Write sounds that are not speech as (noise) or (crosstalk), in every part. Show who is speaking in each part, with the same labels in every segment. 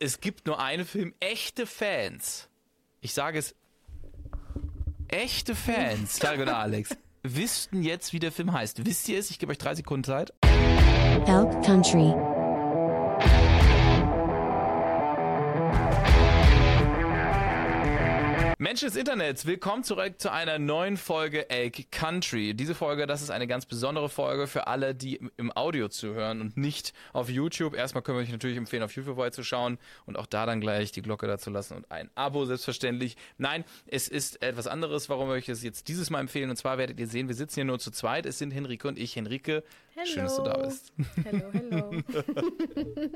Speaker 1: es gibt nur einen Film. Echte Fans. Ich sage es. Echte Fans, Tarek und Alex, wüssten jetzt, wie der Film heißt. Wisst ihr es? Ich gebe euch drei Sekunden Zeit.
Speaker 2: Elk Country.
Speaker 1: Menschen des Internets, willkommen zurück zu einer neuen Folge Elk Country. Diese Folge, das ist eine ganz besondere Folge für alle, die im Audio zuhören und nicht auf YouTube. Erstmal können wir euch natürlich empfehlen, auf YouTube vorbeizuschauen und auch da dann gleich die Glocke dazu lassen und ein Abo selbstverständlich. Nein, es ist etwas anderes, warum wir euch das jetzt dieses Mal empfehlen. Und zwar werdet ihr sehen, wir sitzen hier nur zu zweit. Es sind Henrike und ich. Henrike,
Speaker 3: Hello.
Speaker 1: schön, dass du da bist.
Speaker 3: Hello, hello. (laughs)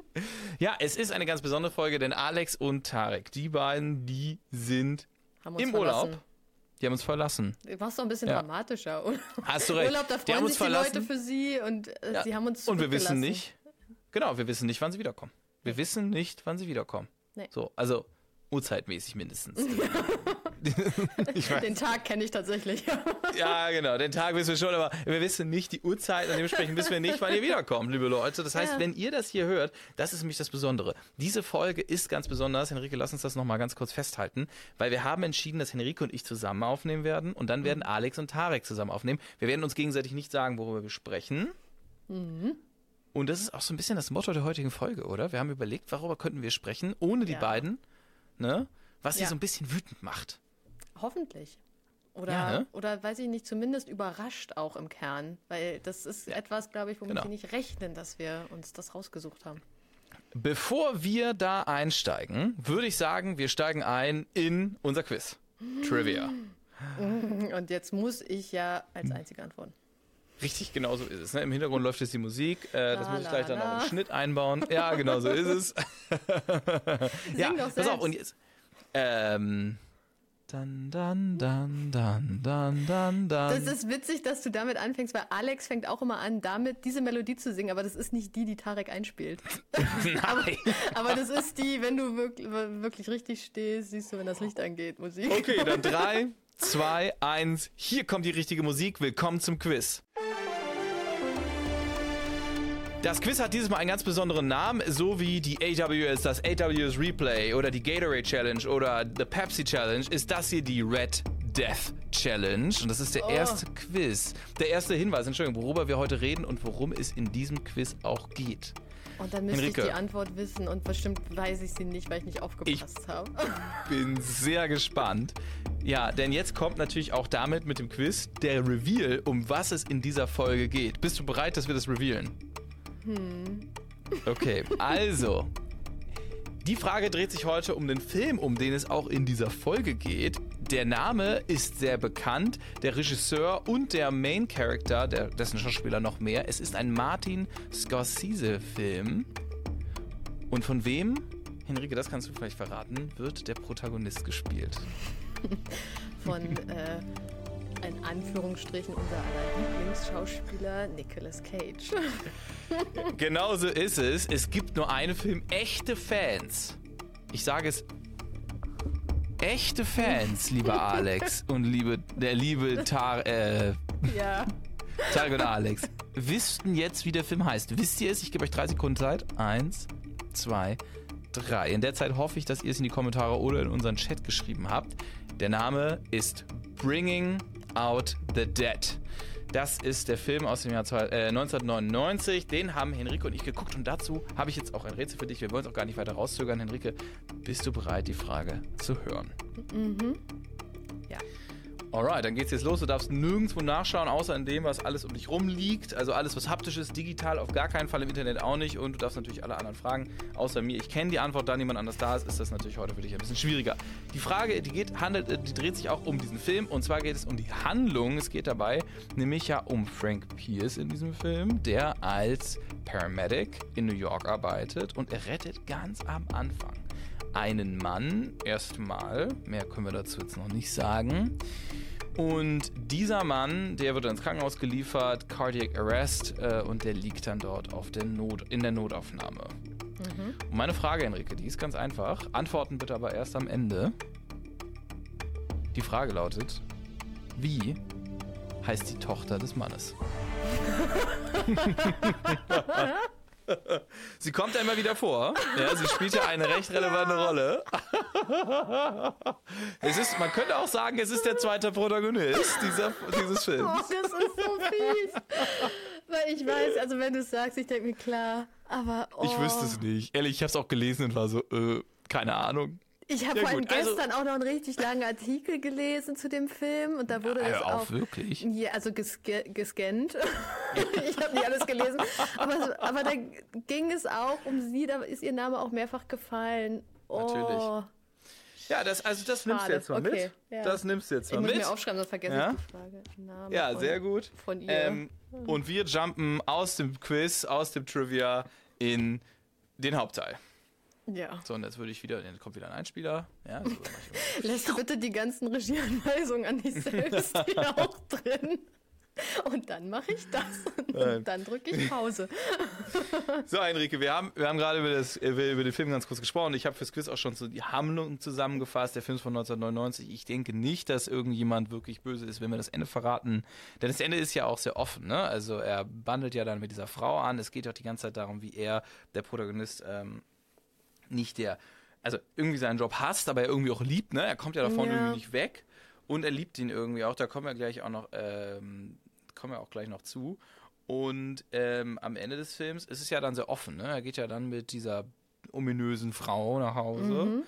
Speaker 1: Ja, es ist eine ganz besondere Folge, denn Alex und Tarek, die beiden, die sind
Speaker 3: Haben uns
Speaker 1: im
Speaker 3: verlassen.
Speaker 1: Urlaub. Die haben uns verlassen.
Speaker 3: Du warst doch ein bisschen
Speaker 1: Ja.
Speaker 3: dramatischer.
Speaker 1: Hast du recht.
Speaker 3: Urlaub, da
Speaker 1: die haben
Speaker 3: freuen
Speaker 1: uns
Speaker 3: sich die
Speaker 1: verlassen.
Speaker 3: Leute für sie und äh,
Speaker 1: Ja.
Speaker 3: sie haben uns
Speaker 1: Und wir wissen nicht, genau, wir wissen nicht, wann sie wiederkommen. Wir wissen nicht, wann sie wiederkommen.
Speaker 3: Nee.
Speaker 1: So, also Uhrzeitmäßig mindestens. (laughs) (laughs)
Speaker 3: Den Tag kenne ich tatsächlich. (laughs)
Speaker 1: Ja, genau, den Tag wissen wir schon, aber wir wissen nicht die Uhrzeit und dementsprechend wissen wir nicht, wann ihr wiederkommt, liebe Leute. Das heißt,
Speaker 3: Ja.
Speaker 1: wenn ihr das hier hört, das ist nämlich das Besondere. Diese Folge ist ganz besonders. Henrike, lass uns das nochmal ganz kurz festhalten, weil wir haben entschieden, dass Henrike und ich zusammen aufnehmen werden und dann werden Alex und Tarek zusammen aufnehmen. Wir werden uns gegenseitig nicht sagen, worüber wir sprechen. Und das ist auch so ein bisschen das Motto der heutigen Folge, oder? Wir haben überlegt, worüber könnten wir sprechen, ohne die
Speaker 3: Ja.
Speaker 1: beiden, ne? Was sie
Speaker 3: Ja.
Speaker 1: so ein bisschen wütend macht.
Speaker 3: Hoffentlich. Oder,
Speaker 1: Ja, ne?
Speaker 3: oder weiß ich nicht, zumindest überrascht auch im Kern. Weil das ist etwas, glaube ich, womit
Speaker 1: Genau.
Speaker 3: sie nicht rechnen, dass wir uns das rausgesucht haben.
Speaker 1: Bevor wir da einsteigen, würde ich sagen, wir steigen ein in unser Quiz. Trivia.
Speaker 3: Und jetzt muss ich ja als. Einzige antworten.
Speaker 1: Richtig, genau so ist es. Ne? Im Hintergrund läuft jetzt die Musik. Äh, das
Speaker 3: La,
Speaker 1: muss ich
Speaker 3: la,
Speaker 1: gleich dann
Speaker 3: la.
Speaker 1: auch im Schnitt einbauen. Ja, genau so ist es. (laughs) ja,
Speaker 3: doch
Speaker 1: pass auf. Und jetzt. Ähm. Dann, dann, dann, dann, dann, dann,
Speaker 3: Das
Speaker 1: dann.
Speaker 3: ist witzig, dass du damit anfängst, weil Alex fängt auch immer an, damit diese Melodie zu singen, aber das ist nicht die, die Tarek einspielt. (laughs)
Speaker 1: Nein.
Speaker 3: Aber das ist die, wenn du wirklich, wirklich richtig stehst, siehst du, wenn das Licht angeht, Musik.
Speaker 1: Okay, dann drei, (laughs) zwei, eins. Hier kommt die richtige Musik. Willkommen zum Quiz. Das Quiz hat dieses Mal einen ganz besonderen Namen, so wie die AWS, das AWS Replay oder die Gatorade Challenge oder the Pepsi Challenge, ist das hier die Red Death Challenge. Und das ist der
Speaker 3: Oh.
Speaker 1: erste Quiz, der erste Hinweis, Entschuldigung, worüber wir heute reden und worum es in diesem Quiz auch geht.
Speaker 3: Und dann müsste
Speaker 1: Henrike.
Speaker 3: ich die Antwort wissen und bestimmt weiß ich sie nicht, weil ich nicht aufgepasst habe. (laughs)
Speaker 1: bin sehr gespannt. Ja, denn jetzt kommt natürlich auch damit mit dem Quiz der Reveal, um was es in dieser Folge geht. Bist du bereit, dass wir das revealen? Okay, also. Die Frage dreht sich heute um den Film, um den es auch in dieser Folge geht. Der Name ist sehr bekannt, der Regisseur und der Main Character, der, dessen Schauspieler noch mehr. Es ist ein Martin Scorsese-Film. Und von wem, Henrike, das kannst du vielleicht verraten, wird der Protagonist gespielt?
Speaker 3: Von, äh, in Anführungsstrichen, unser aller Lieblingsschauspieler Nicolas Cage. (laughs)
Speaker 1: Genauso ist es. Es gibt nur einen Film. Echte Fans. Ich sage es. Echte Fans, lieber Alex (laughs) und liebe, der liebe Tar, äh,
Speaker 3: ja.
Speaker 1: Tarek und Alex, wüssten jetzt, wie der Film heißt. Wisst ihr es? Ich gebe euch drei Sekunden Zeit. Eins, zwei, drei. In der Zeit hoffe ich, dass ihr es in die Kommentare oder in unseren Chat geschrieben habt. Der Name ist Bringing Out the Dead. Das ist der Film aus dem Jahr zwei- äh, 1999. Den haben Henrike und ich geguckt und dazu habe ich jetzt auch ein Rätsel für dich. Wir wollen es auch gar nicht weiter rauszögern. Henrike, bist du bereit, die Frage zu hören?
Speaker 3: Ja.
Speaker 1: Alright, dann geht's jetzt los. Du darfst nirgendwo nachschauen, außer in dem, was alles um dich rum liegt. Also alles, was haptisch ist, digital, auf gar keinen Fall im Internet auch nicht. Und du darfst natürlich alle anderen fragen, außer mir. Ich kenne die Antwort, da niemand anders da ist, ist das natürlich heute für dich ein bisschen schwieriger. Die Frage, die geht, handelt, die dreht sich auch um diesen Film. Und zwar geht es um die Handlung. Es geht dabei nämlich ja um Frank Pierce in diesem Film, der als Paramedic in New York arbeitet und er rettet ganz am Anfang einen Mann erstmal. Mehr können wir dazu jetzt noch nicht sagen. Und dieser Mann, der wird ins Krankenhaus geliefert, Cardiac Arrest, äh, und der liegt dann dort auf der Not, in der Notaufnahme. Und meine Frage, Enrique, die ist ganz einfach. Antworten bitte aber erst am Ende. Die Frage lautet: Wie heißt die Tochter des Mannes? (laughs) (laughs) Sie kommt ja immer wieder vor. Ja, sie spielt ja eine recht relevante Rolle. (laughs) Es ist, man könnte auch sagen, es ist der zweite Protagonist dieser, dieses
Speaker 3: Oh,
Speaker 1: Films.
Speaker 3: das ist so fies. Weil ich weiß, also wenn du es sagst, ich denke mir klar, aber oh.
Speaker 1: Ich wüsste es nicht. Ehrlich, ich habe es auch gelesen und war so, äh, keine Ahnung.
Speaker 3: Ich habe
Speaker 1: Ja,
Speaker 3: vor allem
Speaker 1: gut, also-
Speaker 3: gestern auch noch einen richtig langen Artikel gelesen zu dem Film und da wurde das
Speaker 1: Hör auf,
Speaker 3: auch
Speaker 1: wirklich?
Speaker 3: Ja, also gesca gescannt. (laughs) ich habe nicht alles gelesen. Aber, aber da ging es auch um sie, da ist ihr Name auch mehrfach gefallen. Oh,
Speaker 1: Natürlich. Ja, das, also das nimmst du
Speaker 3: Schade.
Speaker 1: jetzt mal
Speaker 3: Okay,
Speaker 1: mit.
Speaker 3: ja.
Speaker 1: Das nimmst du jetzt
Speaker 3: Ich
Speaker 1: mal
Speaker 3: muss
Speaker 1: mit.
Speaker 3: mir aufschreiben, sonst vergesse
Speaker 1: Ja?
Speaker 3: ich die Frage. Name
Speaker 1: Ja,
Speaker 3: von,
Speaker 1: sehr gut.
Speaker 3: Von ihr.
Speaker 1: Ähm, und wir jumpen aus dem Quiz, aus dem Trivia in den Hauptteil.
Speaker 3: Ja.
Speaker 1: So, und jetzt würde ich wieder, dann kommt wieder ein Einspieler. Ja, so (laughs)
Speaker 3: du bitte die ganzen Regieanweisungen an dich selbst hier (laughs) auch drin. Und dann mache ich das. Und dann drücke ich Pause. (laughs)
Speaker 1: So, Enrique, wir haben, wir haben gerade über, das, über den Film ganz kurz gesprochen. Ich habe fürs Quiz auch schon so die Handlung zusammengefasst. Der Film ist von 1999. Ich denke nicht, dass irgendjemand wirklich böse ist, wenn wir das Ende verraten. Denn das Ende ist ja auch sehr offen. Ne? Also er bandelt ja dann mit dieser Frau an. Es geht auch die ganze Zeit darum, wie er, der Protagonist, ähm, nicht der, also irgendwie seinen Job hasst, aber er irgendwie auch liebt. Ne? Er kommt ja davon
Speaker 3: Ja.
Speaker 1: irgendwie nicht weg. Und er liebt ihn irgendwie auch. Da kommen wir gleich auch noch, ähm, kommen wir auch gleich noch zu. Und ähm, am Ende des Films ist es ja dann sehr offen. Ne? Er geht ja dann mit dieser ominösen Frau nach Hause.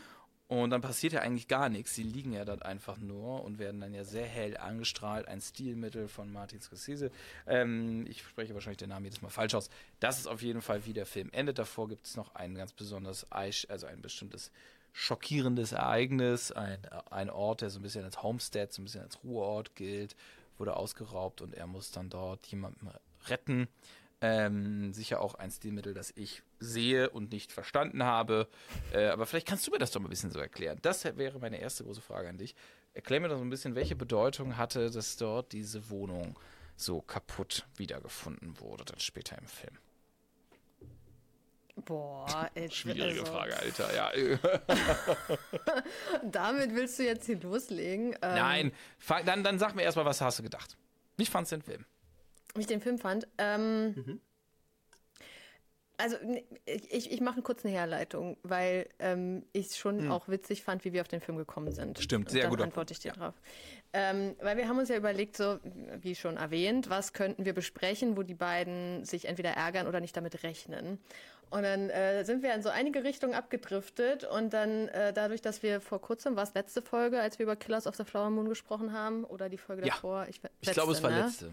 Speaker 1: Und dann passiert ja eigentlich gar nichts. Sie liegen ja dort einfach nur und werden dann ja sehr hell angestrahlt. Ein Stilmittel von Martin Scorsese. Ähm, ich spreche wahrscheinlich den Namen jedes Mal falsch aus. Das ist auf jeden Fall, wie der Film endet. Davor gibt es noch ein ganz besonders, also ein bestimmtes schockierendes Ereignis. Ein, ein Ort, der so ein bisschen als Homestead, so ein bisschen als Ruheort gilt, wurde ausgeraubt und er muss dann dort jemanden retten. Ähm, sicher auch ein Stilmittel, das ich sehe und nicht verstanden habe. Äh, aber vielleicht kannst du mir das doch mal ein bisschen so erklären. Das wäre meine erste große Frage an dich. Erklär mir doch so ein bisschen, welche Bedeutung hatte, dass dort diese Wohnung so kaputt wiedergefunden wurde, dann später im Film.
Speaker 3: Boah, (laughs) ey,
Speaker 1: Schwierige
Speaker 3: also,
Speaker 1: Frage, (laughs) Alter. Ja, (laughs)
Speaker 3: Damit willst du jetzt hier loslegen. Ähm,
Speaker 1: Nein, dann, dann sag mir erstmal, was hast du gedacht? Wie fandst du den Film?
Speaker 3: Wie ich den Film fand. Ähm,
Speaker 1: Mhm.
Speaker 3: Also ich, ich mache kurz eine Herleitung, weil ähm, ich es schon auch witzig fand, wie wir auf den Film gekommen sind.
Speaker 1: Stimmt, sehr
Speaker 3: dann
Speaker 1: guter
Speaker 3: antworte ich dir drauf. Ähm, weil wir haben uns ja überlegt, so wie schon erwähnt, was könnten wir besprechen, wo die beiden sich entweder ärgern oder nicht damit rechnen. Und dann äh, sind wir in so einige Richtungen abgedriftet und dann äh, dadurch, dass wir vor kurzem, war es letzte Folge, als wir über Killers of the Flower Moon gesprochen haben oder die Folge
Speaker 1: Ja.
Speaker 3: davor? Ich,
Speaker 1: Ich glaube, es war
Speaker 3: ne?
Speaker 1: letzte.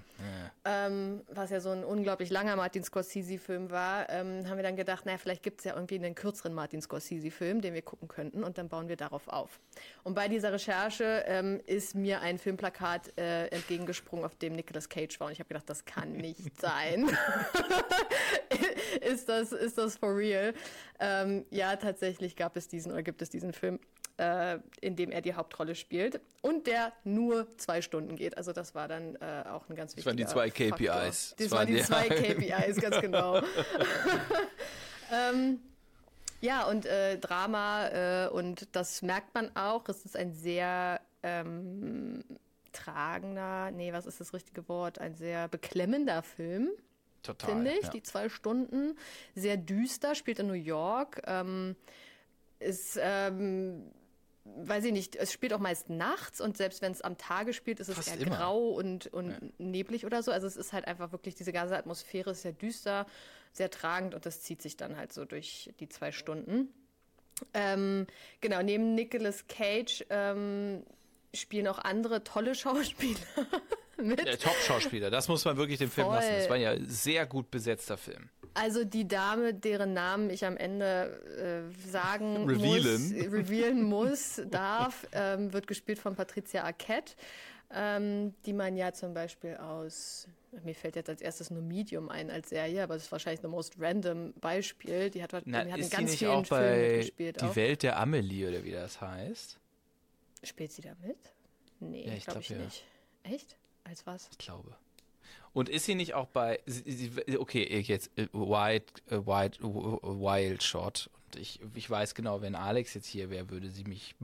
Speaker 1: Ja.
Speaker 3: ähm, was ja so ein unglaublich langer Martin Scorsese-Film war, ähm, haben wir dann gedacht, naja, vielleicht gibt es ja irgendwie einen kürzeren Martin Scorsese-Film, den wir gucken könnten und dann bauen wir darauf auf. Und bei dieser Recherche ähm, ist mir ein Filmplakat äh, entgegengesprungen, auf dem Nicolas Cage war und ich habe gedacht, das kann nicht (laughs) sein. (laughs) ist, das, ist das for real? Ähm, ja, tatsächlich gab es diesen oder gibt es diesen Film äh, in dem er die Hauptrolle spielt und der nur zwei Stunden geht. Also das war dann äh, auch ein ganz
Speaker 1: Das waren die
Speaker 3: wichtiger
Speaker 1: zwei KPIs.
Speaker 3: Faktor.
Speaker 1: Das
Speaker 3: Das
Speaker 1: waren
Speaker 3: die
Speaker 1: die-
Speaker 3: zwei KPIs, ganz (laughs) genau. (laughs) ähm, ja, und äh, Drama, äh, und das merkt man auch, es ist ein sehr ähm, tragender, nee, was ist das richtige Wort? Ein sehr beklemmender Film
Speaker 1: Total.
Speaker 3: finde ich.
Speaker 1: ja.
Speaker 3: Die zwei Stunden. Sehr düster, spielt in New York. Ähm, ist, ähm, weiß ich nicht, es spielt auch meist nachts und selbst wenn es am Tage spielt, ist es
Speaker 1: Fast
Speaker 3: eher
Speaker 1: immer.
Speaker 3: grau und, und neblig oder so. Also es ist halt einfach wirklich, diese ganze Atmosphäre ist sehr düster, sehr tragend und das zieht sich dann halt so durch die zwei Stunden. Ähm, genau, neben Nicolas Cage ähm, spielen auch andere tolle (laughs) Schauspieler mit.
Speaker 1: Der Top-Schauspieler, das muss man wirklich dem Film
Speaker 3: Voll.
Speaker 1: lassen. Das war ja ein sehr gut besetzter Film.
Speaker 3: Also die Dame, deren Namen ich am Ende äh, sagen
Speaker 1: Revealen. (laughs)
Speaker 3: muss, revealen (laughs) muss, darf, ähm, wird gespielt von Patricia Arquette, ähm, die man ja zum Beispiel aus, mir fällt jetzt als erstes nur Medium ein als Serie, aber das ist wahrscheinlich the most random Beispiel. Die hat,
Speaker 1: Na,
Speaker 3: die hat in ganz
Speaker 1: nicht
Speaker 3: vielen
Speaker 1: auch
Speaker 3: Filmen mitgespielt.
Speaker 1: Die
Speaker 3: Auch.
Speaker 1: Welt der Amelie oder wie das heißt?
Speaker 3: Spielt sie da mit? Nee,
Speaker 1: Ja, ich
Speaker 3: glaube
Speaker 1: glaub,
Speaker 3: ich
Speaker 1: ja.
Speaker 3: nicht. Echt? Als was?
Speaker 1: Ich glaube. Und ist sie nicht auch bei, okay, jetzt äh, Wild, äh, Wild, Wild Shot. Und ich, ich weiß genau, wenn Alex jetzt hier wäre, würde sie mich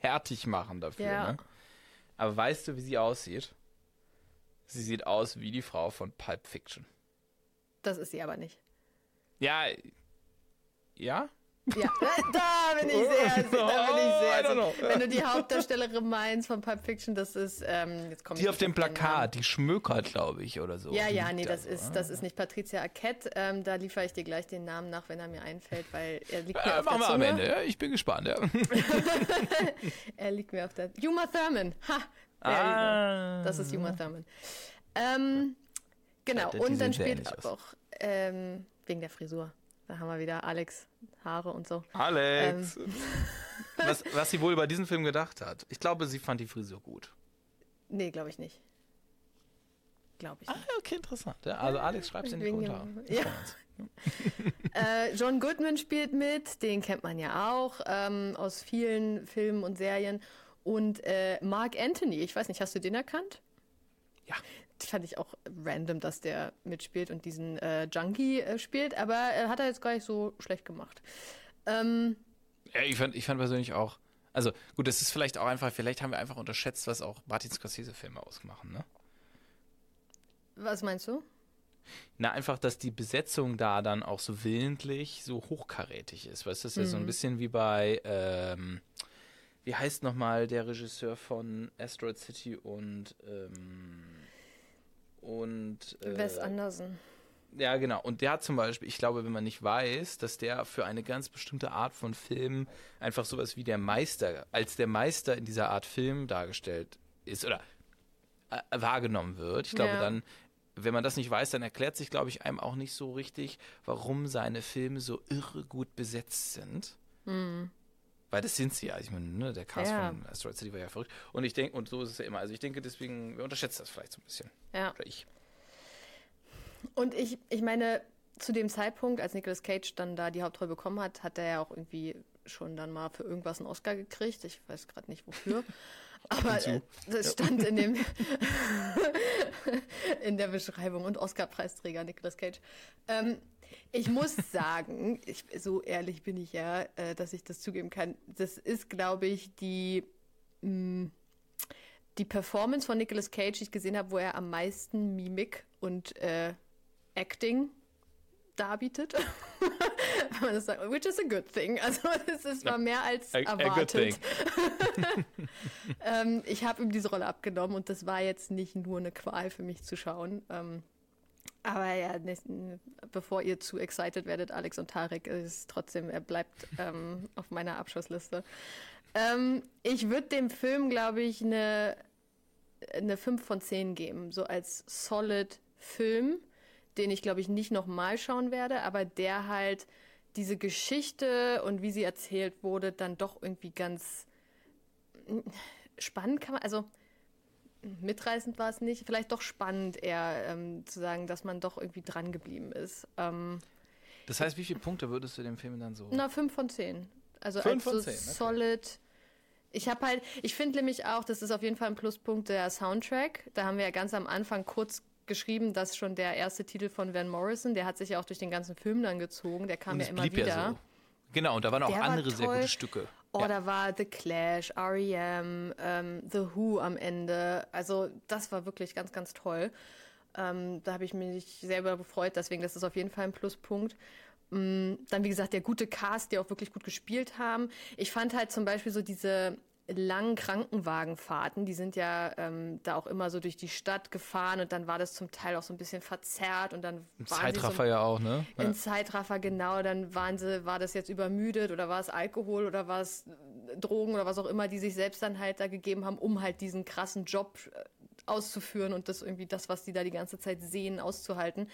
Speaker 1: fertig machen dafür.
Speaker 3: Ja.
Speaker 1: Ne? Aber weißt du, wie sie aussieht? Sie sieht aus wie die Frau von Pulp Fiction.
Speaker 3: Das ist sie aber nicht.
Speaker 1: Ja. Ja?
Speaker 3: Ja, (laughs) da bin ich sehr, da bin ich
Speaker 1: Oh,
Speaker 3: sehr.
Speaker 1: know.
Speaker 3: Wenn du die Hauptdarstellerin meinst von Pulp Fiction, das ist, ähm, jetzt komme
Speaker 1: Die auf dem Plakat, die schmökert, glaube ich, oder so.
Speaker 3: Ja,
Speaker 1: Die
Speaker 3: ja, nee,
Speaker 1: da
Speaker 3: das
Speaker 1: so,
Speaker 3: ist, das ist nicht Patricia Arquette. Ähm, da liefere ich dir gleich den Namen nach, wenn er mir einfällt, weil er liegt mir
Speaker 1: Äh,
Speaker 3: auf
Speaker 1: machen
Speaker 3: der
Speaker 1: wir am. Ende. Ja, ich bin gespannt. Ja. (laughs)
Speaker 3: Er liegt mir auf der. Uma Thurman. Ha!
Speaker 1: Ah.
Speaker 3: Das ist Uma Thurman. Ähm, genau,
Speaker 1: Die
Speaker 3: und dann spielt auch ähm, wegen der Frisur. Da haben wir wieder Alex Haare und so.
Speaker 1: Alex.
Speaker 3: Ähm. (laughs)
Speaker 1: was, was sie wohl über diesen Film gedacht hat. Ich glaube, sie fand die Frisur gut.
Speaker 3: Nee, glaube ich nicht. Glaube ich
Speaker 1: Ah,
Speaker 3: nicht.
Speaker 1: okay, interessant. Ja, also Alex, schreib's in die Kommentare.
Speaker 3: ja. (laughs) Äh, John Goodman spielt mit, den kennt man ja auch ähm, aus vielen Filmen und Serien. Und äh, Mark Anthony, ich weiß nicht, hast du den erkannt?
Speaker 1: Ja.
Speaker 3: Fand ich auch random, dass der mitspielt und diesen äh, Junkie äh, spielt, aber äh, hat er jetzt gar nicht so schlecht gemacht. Ähm,
Speaker 1: Ja, ich fand, ich fand persönlich auch. Also, gut, das ist vielleicht auch einfach, vielleicht haben wir einfach unterschätzt, was auch Martin Scorsese-Filme ausmachen, ne?
Speaker 3: was meinst du?
Speaker 1: Na, einfach, dass die Besetzung da dann auch so willentlich so hochkarätig ist. Weißt du, das ist ja so ein bisschen wie bei, ähm, wie heißt nochmal der Regisseur von Asteroid City und, ähm, und, äh,
Speaker 3: Wes Anderson.
Speaker 1: Ja, genau. Und der hat zum Beispiel, ich glaube, wenn man nicht weiß, dass der für eine ganz bestimmte Art von Film einfach sowas wie der Meister, als der Meister in dieser Art Film dargestellt ist oder äh, wahrgenommen wird. Ich glaube,
Speaker 3: Ja.
Speaker 1: dann, wenn man das nicht weiß, dann erklärt sich, glaube ich, einem auch nicht so richtig, warum seine Filme so irre gut besetzt sind. Weil das sind sie ja. Ich meine, ne, der Cast
Speaker 3: Ja.
Speaker 1: von Asteroid City war ja verrückt. Und ich denke, und so ist es ja immer. Also ich denke deswegen, wir unterschätzen das vielleicht so ein bisschen.
Speaker 3: Ja.
Speaker 1: Oder ich.
Speaker 3: Und ich, ich meine, zu dem Zeitpunkt, als Nicolas Cage dann da die Hauptrolle bekommen hat, hat er ja auch irgendwie schon dann mal für irgendwas einen Oscar gekriegt. Ich weiß gerade nicht wofür. (laughs) Aber äh, das stand in dem (laughs) (laughs) in der Beschreibung und Oscar-Preisträger Nicolas Cage. Ähm, ich muss sagen, ich, so ehrlich bin ich ja, äh, dass ich das zugeben kann. Das ist, glaube ich, die mh, die Performance von Nicolas Cage, die ich gesehen habe, wo er am meisten Mimik und äh, Acting darbietet. (laughs) Wenn man das sagt, which is a good thing. Also es ist war mehr als
Speaker 1: A- a good
Speaker 3: erwartet. (laughs) ähm, ich habe ihm diese Rolle abgenommen und das war jetzt nicht nur eine Qual für mich zu schauen. Ähm, aber ja, bevor ihr zu excited werdet, Alex und Tarek, ist trotzdem, er bleibt ähm, auf meiner Abschussliste. Ähm, ich würde dem Film, glaube ich, eine, eine 5 von 10 geben. So als solid Film, den ich, glaube ich, nicht nochmal schauen werde, aber der halt diese Geschichte und wie sie erzählt wurde, dann doch irgendwie ganz mm, spannend kann man, also mitreißend war es nicht, vielleicht doch spannend eher ähm, zu sagen, dass man doch irgendwie dran geblieben ist. Ähm,
Speaker 1: Das heißt, wie viele Punkte würdest du dem Film dann so?
Speaker 3: na, 5 von 10. Also
Speaker 1: Fünf
Speaker 3: als so
Speaker 1: 10, okay.
Speaker 3: solid. Ich habe halt, ich finde nämlich auch, das ist auf jeden Fall ein Pluspunkt der Soundtrack. Da haben wir ja ganz am Anfang kurz geschrieben, dass schon der erste Titel von Van Morrison, der hat sich ja auch durch den ganzen Film dann gezogen, der kam ja immer wieder.
Speaker 1: ja so. Genau, und da waren auch
Speaker 3: Der war
Speaker 1: andere sehr
Speaker 3: toll.
Speaker 1: gute Stücke.
Speaker 3: Oh,
Speaker 1: ja.
Speaker 3: da war The Clash, R.E.M., ähm, The Who am Ende. Also das war wirklich ganz, ganz toll. Ähm, da habe ich mich selber gefreut, deswegen das ist auf jeden Fall ein Pluspunkt. Mm, Dann, wie gesagt, der gute Cast, die auch wirklich gut gespielt haben. Ich fand halt zum Beispiel so diese langen Krankenwagenfahrten, die sind ja ähm, da auch immer so durch die Stadt gefahren und dann war das zum Teil auch so ein bisschen verzerrt und dann waren sie so
Speaker 1: Zeitraffer ja auch, ne? Ja.
Speaker 3: in Zeitraffer, genau, dann waren sie, war das jetzt übermüdet oder war es Alkohol oder war es äh, Drogen oder was auch immer, die sich selbst dann halt da gegeben haben, um halt diesen krassen Job äh, auszuführen und das irgendwie das, was die da die ganze Zeit sehen, auszuhalten.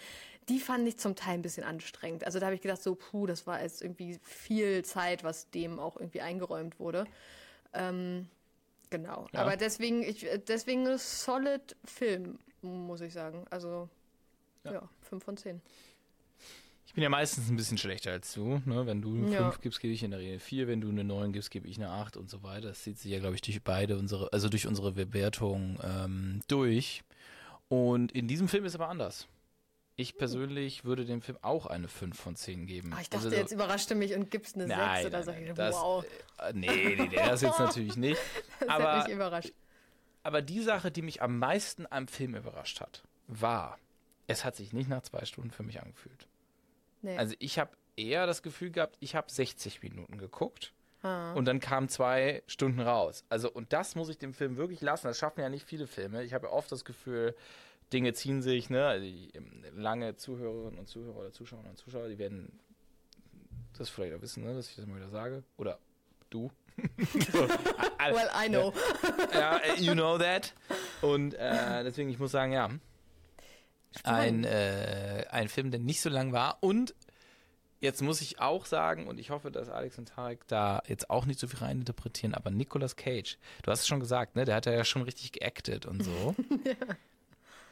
Speaker 3: Die fand ich zum Teil ein bisschen anstrengend. Also da habe ich gedacht, so, puh, das war jetzt irgendwie viel Zeit, was dem auch irgendwie eingeräumt wurde. Ähm, genau.
Speaker 1: Ja.
Speaker 3: Aber deswegen, ich, äh, deswegen ein solid Film, muss ich sagen. Also,
Speaker 1: Ja.
Speaker 3: ja, 5 von 10.
Speaker 1: Ich bin ja meistens ein bisschen schlechter als du. Ne? Wenn du eine
Speaker 3: Ja.
Speaker 1: 5 gibst, gebe ich in der Regel 4. Wenn du eine 9 gibst, gebe ich eine 8 und so weiter. Das zieht sich ja, glaube ich, durch beide unsere, also durch unsere Bewertung ähm, durch. Und in diesem Film ist aber anders. Ich persönlich würde dem Film auch eine 5 von 10 geben.
Speaker 3: Ah, ich dachte,
Speaker 1: Also so-
Speaker 3: jetzt überraschst du mich und gibst eine 6
Speaker 1: Nein,
Speaker 3: oder
Speaker 1: nein,
Speaker 3: so.
Speaker 1: nein, das,
Speaker 3: wow,
Speaker 1: äh, nee, nee, nee, das jetzt natürlich nicht. (laughs)
Speaker 3: das
Speaker 1: aber-
Speaker 3: hat mich überrascht.
Speaker 1: Aber die Sache, die mich am meisten am Film überrascht hat, war, es hat sich nicht nach zwei Stunden für mich angefühlt.
Speaker 3: Nee.
Speaker 1: Also ich habe eher das Gefühl gehabt, ich habe 60 Minuten geguckt
Speaker 3: Ah.
Speaker 1: und dann kamen zwei Stunden raus. Also und das muss ich dem Film wirklich lassen. Das schaffen ja nicht viele Filme. Ich habe ja oft das Gefühl, Dinge ziehen sich, ne? Also die, ähm, lange Zuhörerinnen und Zuhörer oder Zuschauerinnen und Zuschauer, die werden das vielleicht auch wissen, ne? dass ich das mal wieder sage. Oder du. (laughs) (laughs)
Speaker 3: Well, I know.
Speaker 1: ja, äh, you know that. Und äh, deswegen, ich muss sagen, ja. Ein, äh, ein Film, der nicht so lang war. Und jetzt muss ich auch sagen, und ich hoffe, dass Alex und Tarek da jetzt auch nicht so viel reininterpretieren, aber Nicolas Cage, du hast es schon gesagt, ne? Der hat ja schon richtig geactet und so. (laughs)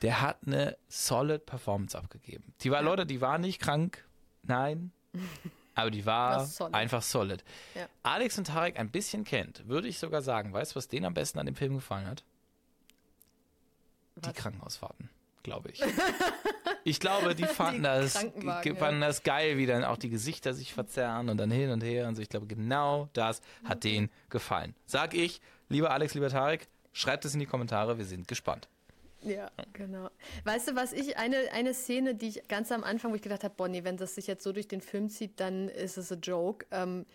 Speaker 1: Der hat eine solid Performance abgegeben. Die war, Leute, die war nicht krank, nein. (laughs) Aber die war
Speaker 3: solid.
Speaker 1: einfach solid.
Speaker 3: Ja.
Speaker 1: Alex und Tarek ein bisschen kennt, würde ich sogar sagen, weißt du, was denen am besten an dem Film gefallen hat? Die
Speaker 3: Was?
Speaker 1: Krankenhausfahrten, glaube ich. (laughs) ich glaube, die fanden,
Speaker 3: Die
Speaker 1: das, fanden das geil, wie dann auch die Gesichter sich verzerren und dann hin und her und so. Ich glaube, genau das hat denen gefallen. Sag ich, lieber Alex, lieber Tarek, schreibt es in die Kommentare, wir sind gespannt.
Speaker 3: Ja, genau. Weißt du, was ich, eine, eine Szene, die ich ganz am Anfang, wo ich gedacht habe, Bonnie, wenn das sich jetzt so durch den Film zieht, dann ist es a joke. Ähm,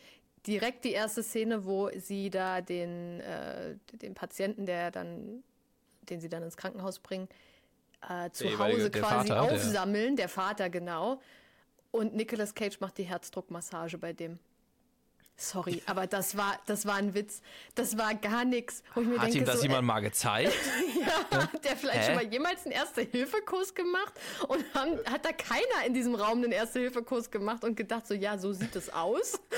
Speaker 3: direkt die erste Szene, wo sie da den, äh, den Patienten, der dann, den sie dann ins Krankenhaus bringen, äh, zu
Speaker 1: Der
Speaker 3: Hause
Speaker 1: der
Speaker 3: quasi
Speaker 1: Vater, der-
Speaker 3: aufsammeln, der Vater genau. Und Nicolas Cage macht die Herzdruckmassage bei dem. Sorry, aber das war, das war ein Witz. Das war gar nichts.
Speaker 1: Hat
Speaker 3: denke,
Speaker 1: ihm das
Speaker 3: so,
Speaker 1: jemand mal gezeigt? (laughs)
Speaker 3: ja, hat der vielleicht
Speaker 1: Hä?
Speaker 3: schon mal jemals einen Erste-Hilfe-Kurs gemacht? Und haben, hat da keiner in diesem Raum einen Erste-Hilfe-Kurs gemacht und gedacht, so, ja, so sieht es aus? (laughs)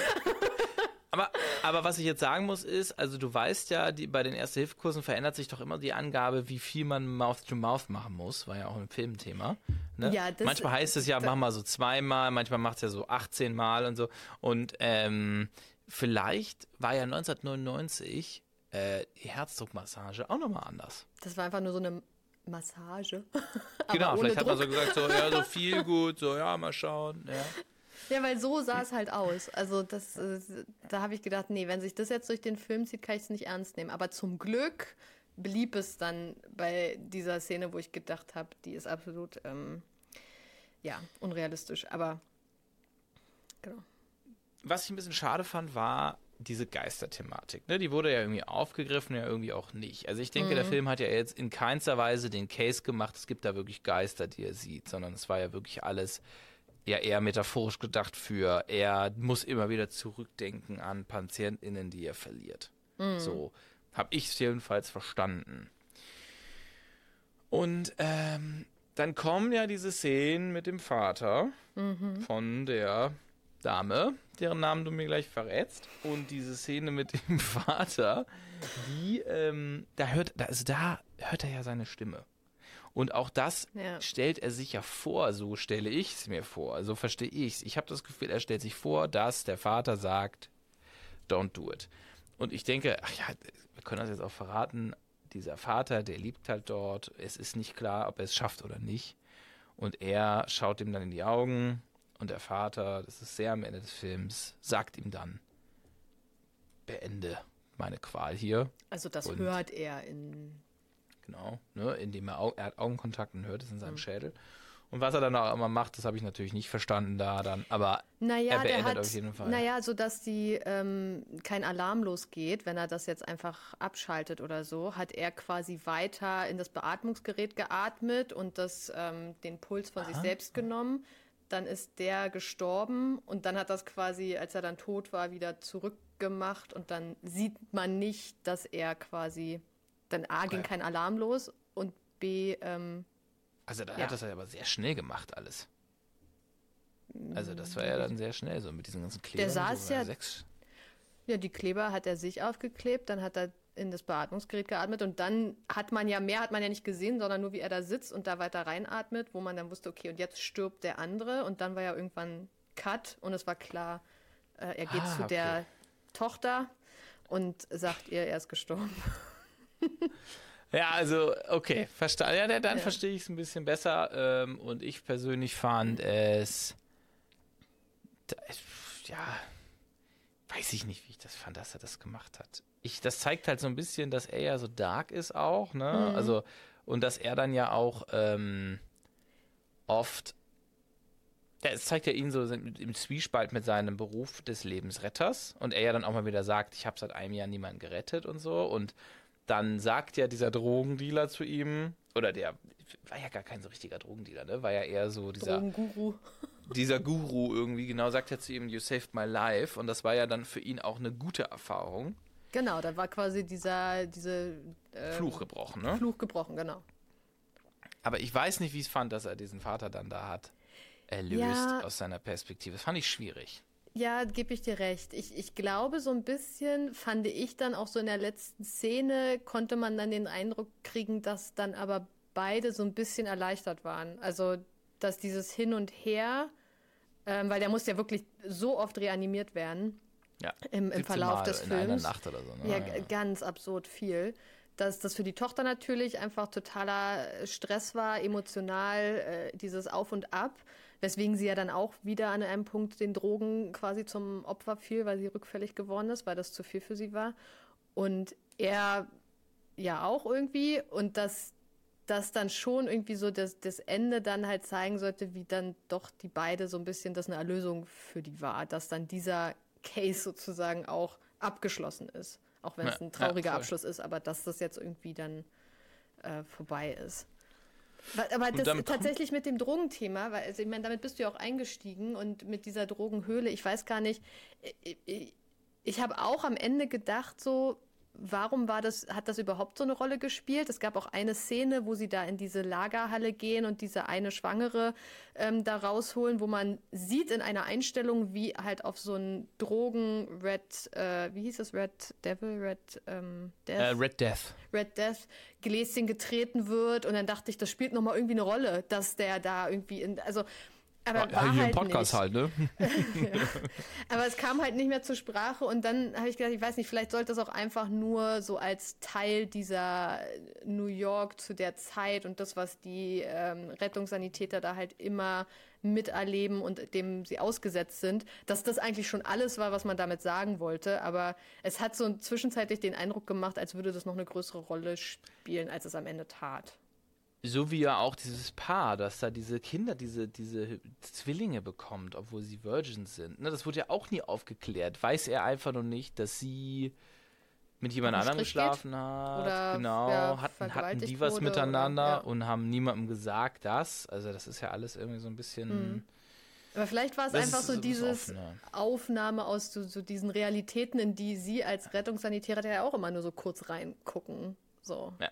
Speaker 1: Aber, aber was ich jetzt sagen muss ist, also du weißt ja, die, bei den Erste-Hilfe-Kursen verändert sich doch immer die Angabe, wie viel man Mouth-to-Mouth machen muss, war ja auch ein Filmthema. Ne?
Speaker 3: Ja, das-
Speaker 1: manchmal heißt es ja, mach mal so zweimal, manchmal macht es ja so 18 Mal und so. Und ähm, vielleicht war ja 1999 äh, die Herzdruckmassage auch nochmal anders.
Speaker 3: Das war einfach nur so eine Massage. (laughs)
Speaker 1: Genau, vielleicht hat man so gesagt, so, ja, so (laughs) viel gut, so, ja, mal schauen. Ja.
Speaker 3: Ja, weil so sah es halt aus. Also das, äh, da habe ich gedacht, nee, wenn sich das jetzt durch den Film zieht, kann ich es nicht ernst nehmen. Aber zum Glück blieb es dann bei dieser Szene, wo ich gedacht habe, die ist absolut, ähm, ja, unrealistisch. Aber genau.
Speaker 1: Was ich ein bisschen schade fand, war diese Geisterthematik. Ne? Die wurde ja irgendwie aufgegriffen, ja irgendwie auch nicht. Also ich denke, der Film hat ja jetzt in keinster Weise den Case gemacht, es gibt da wirklich Geister, die er sieht, sondern es war ja wirklich alles ja eher metaphorisch gedacht für, er muss immer wieder zurückdenken an PatientInnen, die er verliert. So habe ich es jedenfalls verstanden. Und ähm, dann kommen ja diese Szenen mit dem Vater von der Dame, deren Namen du mir gleich verrätst. Und diese Szene mit dem (laughs) Vater, die, ähm, da hört, da- also da hört er ja seine Stimme. Und auch das
Speaker 3: Ja.
Speaker 1: stellt er sich ja vor, so stelle ich es mir vor, so verstehe ich es. Ich habe das Gefühl, er stellt sich vor, dass der Vater sagt, don't do it. Und ich denke, ach ja, wir können das jetzt auch verraten, dieser Vater, der liebt halt dort, es ist nicht klar, ob er es schafft oder nicht. Und er schaut ihm dann in die Augen und der Vater, das ist sehr am Ende des Films, sagt ihm dann, beende meine Qual hier.
Speaker 3: Also das
Speaker 1: Und-
Speaker 3: hört er in.
Speaker 1: Genau, ne, indem er, Au er hat Augenkontakt und hört es in
Speaker 3: Mhm.
Speaker 1: seinem Schädel. Und was er dann auch immer macht, das habe ich natürlich nicht verstanden da dann, aber
Speaker 3: Naja,
Speaker 1: er beendet
Speaker 3: hat,
Speaker 1: auf jeden Fall.
Speaker 3: Naja, sodass die ähm, kein Alarm losgeht, wenn er das jetzt einfach abschaltet oder so, hat er quasi weiter in das Beatmungsgerät geatmet und das, ähm, den Puls von sich selbst genommen. Dann ist der gestorben und dann hat das quasi, als er dann tot war, wieder zurückgemacht und dann sieht man nicht, dass er quasi, dann A ging
Speaker 1: Ja.
Speaker 3: kein Alarm los und B, ähm,
Speaker 1: also dann
Speaker 3: Ja.
Speaker 1: hat das er aber sehr schnell gemacht alles. Also das war ja dann sehr schnell so mit diesen ganzen Klebern.
Speaker 3: saß
Speaker 1: so,
Speaker 3: ja-
Speaker 1: Sechs,
Speaker 3: Ja, die Kleber hat er sich aufgeklebt, dann hat er in das Beatmungsgerät geatmet und dann hat man ja mehr hat man ja nicht gesehen, sondern nur wie er da sitzt und da weiter reinatmet, wo man dann wusste, okay, und jetzt stirbt der andere und dann war ja irgendwann Cut und es war klar, äh, er geht
Speaker 1: Ah,
Speaker 3: zu
Speaker 1: okay.
Speaker 3: der Tochter und sagt ihr, er ist gestorben. (laughs)
Speaker 1: Ja, also, okay, verstanden. Ja, dann
Speaker 3: Ja.
Speaker 1: verstehe ich es ein bisschen besser. Ähm, und ich persönlich fand es. Ja, weiß ich nicht, wie ich das fand, dass er das gemacht hat. Ich, das zeigt halt so ein bisschen, dass er ja so dark ist auch, ne? Also, und dass er dann ja auch ähm, oft Ja, es zeigt ja ihn so im Zwiespalt mit seinem Beruf des Lebensretters und er ja dann auch mal wieder sagt, ich habe seit einem Jahr niemanden gerettet und so und dann sagt ja dieser Drogendealer zu ihm, oder der war ja gar kein so richtiger Drogendealer, ne? War ja eher so dieser
Speaker 3: Drogenguru.
Speaker 1: Dieser Guru irgendwie, genau, sagt er zu ihm, you saved my life und das war ja dann für ihn auch eine gute Erfahrung.
Speaker 3: Genau, da war quasi dieser diese
Speaker 1: ähm, Fluch gebrochen, ne?
Speaker 3: Fluch gebrochen, genau.
Speaker 1: Aber ich weiß nicht, wie es fand, dass er diesen Vater dann da hat erlöst ja. aus seiner Perspektive. Das fand ich schwierig.
Speaker 3: Ja, gebe ich dir recht. Ich, ich glaube, so ein bisschen fand ich dann auch so in der letzten Szene, konnte man dann den Eindruck kriegen, dass dann aber beide so ein bisschen erleichtert waren. Also, dass dieses Hin und Her, ähm, weil der muss ja wirklich so oft reanimiert werden.
Speaker 1: Ja,
Speaker 3: im, im Verlauf
Speaker 1: Mal
Speaker 3: des
Speaker 1: in
Speaker 3: Films.
Speaker 1: Einer Nacht oder so,
Speaker 3: ne? ja, ja, ganz absurd viel dass das für die Tochter natürlich einfach totaler Stress war, emotional, äh, dieses Auf und Ab, weswegen sie ja dann auch wieder an einem Punkt den Drogen quasi zum Opfer fiel, weil sie rückfällig geworden ist, weil das zu viel für sie war. Und er ja auch irgendwie und dass das dann schon irgendwie so das, das Ende dann halt zeigen sollte, wie dann doch die beide so ein bisschen das eine Erlösung für die war, dass dann dieser Case sozusagen auch abgeschlossen ist. Auch wenn es ein trauriger ja, Abschluss ist, aber dass das jetzt irgendwie dann äh, vorbei ist. Aber das tatsächlich mit dem Drogenthema, weil also ich meine, damit bist du ja auch eingestiegen und mit dieser Drogenhöhle, ich weiß gar nicht, ich, ich, ich habe auch am Ende gedacht, so, warum war das, hat das überhaupt so eine Rolle gespielt? Es gab auch eine Szene, wo sie da in diese Lagerhalle gehen und diese eine Schwangere ähm, da rausholen, wo man sieht in einer Einstellung, wie halt auf so einen Drogen Red, äh, wie hieß es, Red Devil, Red ähm,
Speaker 1: Death? Uh, Red Death.
Speaker 3: Red Death Gläschen getreten wird und dann dachte ich, das spielt nochmal irgendwie eine Rolle, dass der da irgendwie in, also aber war hier halt im Podcast nicht. halt, ne? (laughs) ja. Aber es kam halt nicht mehr zur Sprache und dann habe ich gedacht, ich weiß nicht, vielleicht sollte es auch einfach nur so als Teil dieser New York zu der Zeit und das, was die ähm, Rettungssanitäter da halt immer miterleben und dem sie ausgesetzt sind, dass das eigentlich schon alles war, was man damit sagen wollte. Aber es hat so zwischenzeitlich den Eindruck gemacht, als würde das noch eine größere Rolle spielen, als es am Ende tat.
Speaker 1: So wie ja auch dieses Paar, dass da diese Kinder diese, diese Zwillinge bekommt, obwohl sie Virgins sind. Ne, das wurde ja auch nie aufgeklärt. Weiß er einfach noch nicht, dass sie mit jemand anderem geschlafen hat. Oder genau, ja, hatten, hatten die was miteinander oder, ja. und haben niemandem gesagt, dass. Also das ist ja alles irgendwie so ein bisschen. Mhm.
Speaker 3: Aber vielleicht war es einfach so dieses. Aufnahme aus so, so, diesen Realitäten, in die sie als Rettungssanitäter ja auch immer nur so kurz reingucken. So.
Speaker 1: Ja.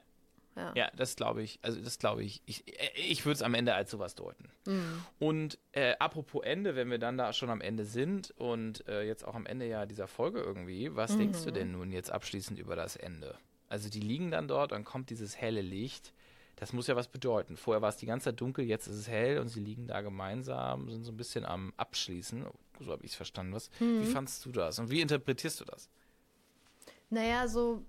Speaker 1: Ja, ja das glaube ich. Also das glaube ich. Ich, ich würde es am Ende als sowas deuten. Mhm. Und äh, apropos Ende, wenn wir dann da schon am Ende sind und äh, jetzt auch am Ende ja dieser Folge irgendwie, was mhm. denkst du denn nun jetzt abschließend über das Ende? Also die liegen dann dort, dann kommt dieses helle Licht. Das muss ja was bedeuten. Vorher war es die ganze Zeit dunkel, jetzt ist es hell und sie liegen da gemeinsam, sind so ein bisschen am Abschließen. So habe ich es verstanden. Was, mhm. Wie fandst du das und wie interpretierst du das?
Speaker 3: Naja, so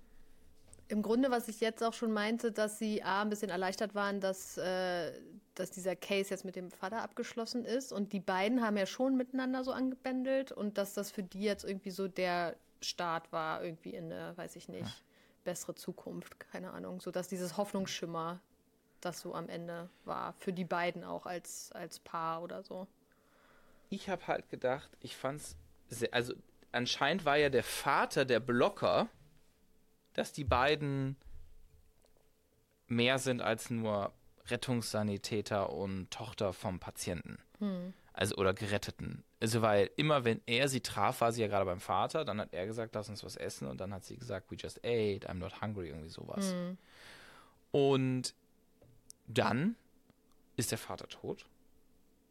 Speaker 3: im Grunde, was ich jetzt auch schon meinte, dass sie A, ein bisschen erleichtert waren, dass, äh, dass dieser Case jetzt mit dem Vater abgeschlossen ist. Und die beiden haben ja schon miteinander so angebändelt und dass das für die jetzt irgendwie so der Start war, irgendwie in eine, weiß ich nicht, bessere Zukunft, keine Ahnung. So dass dieses Hoffnungsschimmer, das so am Ende war, für die beiden auch als, als Paar oder so.
Speaker 1: Ich habe halt gedacht, ich fand's sehr, also anscheinend war ja der Vater der Blocker dass die beiden mehr sind als nur Rettungssanitäter und Tochter vom Patienten. Hm. Also oder Geretteten. Also weil immer wenn er sie traf, war sie ja gerade beim Vater, dann hat er gesagt, lass uns was essen und dann hat sie gesagt, we just ate, I'm not hungry, irgendwie sowas. Hm. Und dann ist der Vater tot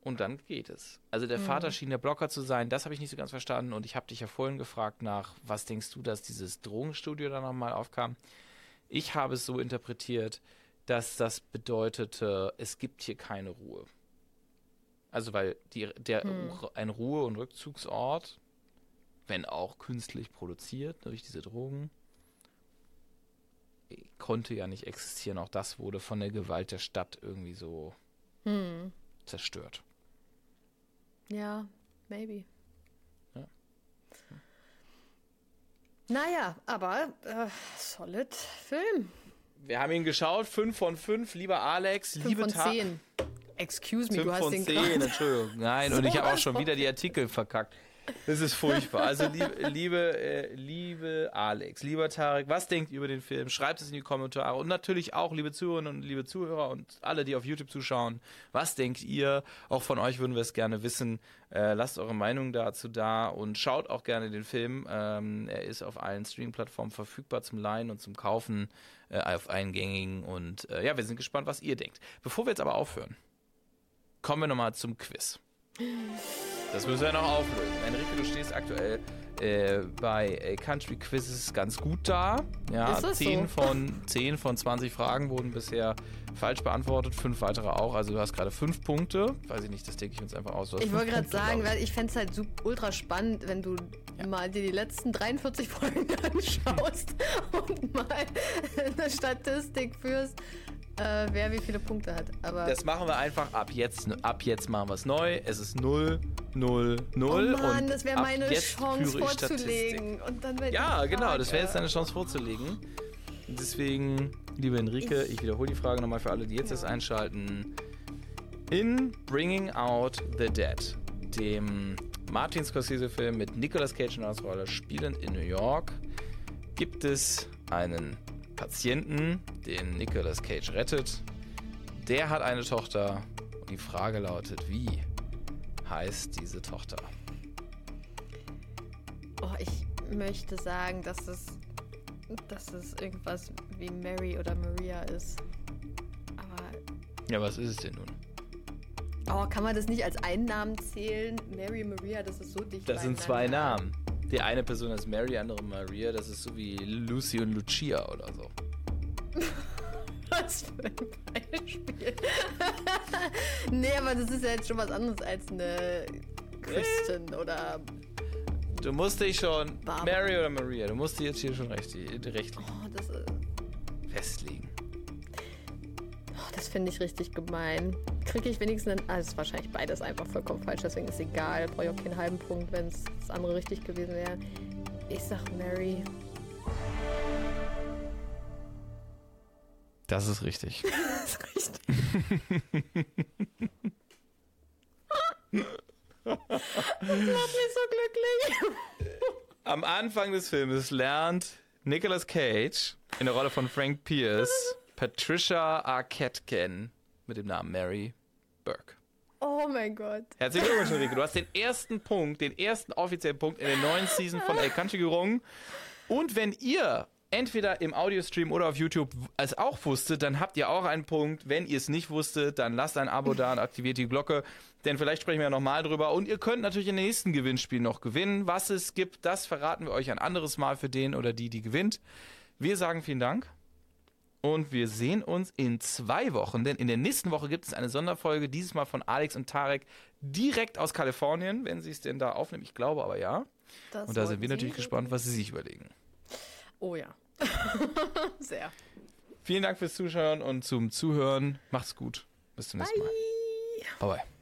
Speaker 1: und dann geht es. Also der mhm. Vater schien der Blocker zu sein, das habe ich nicht so ganz verstanden. Und ich habe dich ja vorhin gefragt nach, was denkst du, dass dieses Drogenstudio dann nochmal aufkam? Ich habe es so interpretiert, dass das bedeutete, es gibt hier keine Ruhe. Also weil die, der, mhm. ein Ruhe- und Rückzugsort, wenn auch künstlich produziert durch diese Drogen, konnte ja nicht existieren. Auch das wurde von der Gewalt der Stadt irgendwie so mhm. zerstört.
Speaker 3: Ja, maybe. Ja. Hm. Naja, aber äh, solid Film.
Speaker 1: Wir haben ihn geschaut, 5 von 5, lieber Alex,
Speaker 3: fünf
Speaker 1: liebe
Speaker 3: von 10. Excuse me,
Speaker 1: 5
Speaker 3: du hast
Speaker 1: von
Speaker 3: den
Speaker 1: 10,
Speaker 3: gerade.
Speaker 1: Entschuldigung. Nein, und ich (laughs) habe auch schon wieder die Artikel verkackt. Das ist furchtbar. Also, liebe, liebe, äh, liebe Alex, lieber Tarek, was denkt ihr über den Film? Schreibt es in die Kommentare. Und natürlich auch, liebe Zuhörerinnen und liebe Zuhörer und alle, die auf YouTube zuschauen, was denkt ihr? Auch von euch würden wir es gerne wissen. Äh, lasst eure Meinung dazu da und schaut auch gerne den Film. Ähm, er ist auf allen Stream-Plattformen verfügbar zum Leihen und zum Kaufen, äh, auf eingängigen. Und äh, ja, wir sind gespannt, was ihr denkt. Bevor wir jetzt aber aufhören, kommen wir nochmal zum Quiz. (laughs) Das müssen wir noch auflösen. Enrique, du stehst aktuell äh, bei äh, Country Quizzes ganz gut da. Ja,
Speaker 3: Ist das
Speaker 1: 10,
Speaker 3: so?
Speaker 1: von, 10 von 20 Fragen wurden bisher falsch beantwortet, fünf weitere auch. Also du hast gerade fünf Punkte. Weiß ich nicht, das denke ich uns einfach aus.
Speaker 3: Ich wollte gerade sagen, weil ich fände es halt super, ultra spannend, wenn du mal dir die letzten 43 Folgen (laughs) anschaust (laughs) und mal eine Statistik führst, äh, wer wie viele Punkte hat. Aber
Speaker 1: Das machen wir einfach ab jetzt. Ab jetzt machen wir es neu. Es ist 0, 0, 0.
Speaker 3: oh Mann,
Speaker 1: und
Speaker 3: das wäre meine Chance
Speaker 1: ich
Speaker 3: vorzulegen.
Speaker 1: Ja,
Speaker 3: ich
Speaker 1: genau, das wäre jetzt deine Chance vorzulegen. Deswegen, liebe Enrike, ich wiederhole die Frage nochmal für alle, die jetzt
Speaker 3: Ja.
Speaker 1: erst einschalten. In Bringing Out the Dead, dem Martin Scorsese-Film mit Nicolas Cage in der Rolle, spielend in New York, gibt es einen Patienten, den Nicolas Cage rettet. Der hat eine Tochter und die Frage lautet, wie heißt diese Tochter?
Speaker 3: Oh, ich möchte sagen, dass es, dass es irgendwas wie Mary oder Maria ist. Aber
Speaker 1: Ja, was ist es denn nun?
Speaker 3: oh, kann man das nicht als einen Namen zählen? Mary, Maria, das ist so dicht
Speaker 1: Das sind zwei. Namen. Die eine Person ist Mary, die andere Maria. Das ist so wie Lucy und Lucia oder so. (laughs)
Speaker 3: Was für ein Beispiel. (laughs) nee, aber das ist ja jetzt schon was anderes als eine Kristen oder.
Speaker 1: Du musst dich schon,
Speaker 3: Barbara.
Speaker 1: Mary oder Maria, du musst dich jetzt hier schon recht, recht
Speaker 3: Oh, das, ist-
Speaker 1: festlegen.
Speaker 3: oh, das finde ich richtig gemein. Kriege ich wenigstens einen. Ah, das ist wahrscheinlich beides einfach vollkommen falsch, deswegen ist egal. Brauche ich auch keinen halben Punkt, wenn es das andere richtig gewesen wäre. Ich sag Mary.
Speaker 1: Das ist richtig. (laughs)
Speaker 3: Das ist richtig. (laughs) das macht mich so glücklich.
Speaker 1: Am Anfang des Filmes lernt Nicolas Cage in der Rolle von Frank Pierce Patricia Arquette kennen mit dem Namen Mary Burke.
Speaker 3: Oh mein Gott.
Speaker 1: Herzlichen Glückwunsch, Enrique. Du hast den ersten Punkt, den ersten offiziellen Punkt in der neuen Season von El Country gerungen. Und wenn ihr entweder im Audiostream oder auf YouTube es auch wusstet, dann habt ihr auch einen Punkt. Wenn ihr es nicht wusstet, dann lasst ein Abo da und aktiviert die Glocke. Denn vielleicht sprechen wir ja nochmal drüber. Und ihr könnt natürlich im nächsten Gewinnspiel noch gewinnen. Was es gibt, das verraten wir euch ein anderes Mal für den oder die, die gewinnt. Wir sagen vielen Dank. Und wir sehen uns in zwei Wochen, denn in der nächsten Woche gibt es eine Sonderfolge, dieses Mal von Alex und Tarek, direkt aus Kalifornien, wenn sie es denn da aufnehmen. Ich glaube aber ja.
Speaker 3: Das
Speaker 1: Und da sind wir natürlich gespannt, was sie sich überlegen.
Speaker 3: Oh ja. (laughs) Sehr.
Speaker 1: Vielen Dank fürs Zuschauen und zum Zuhören. Macht's gut. Bis zum nächsten Mal. Bye bye.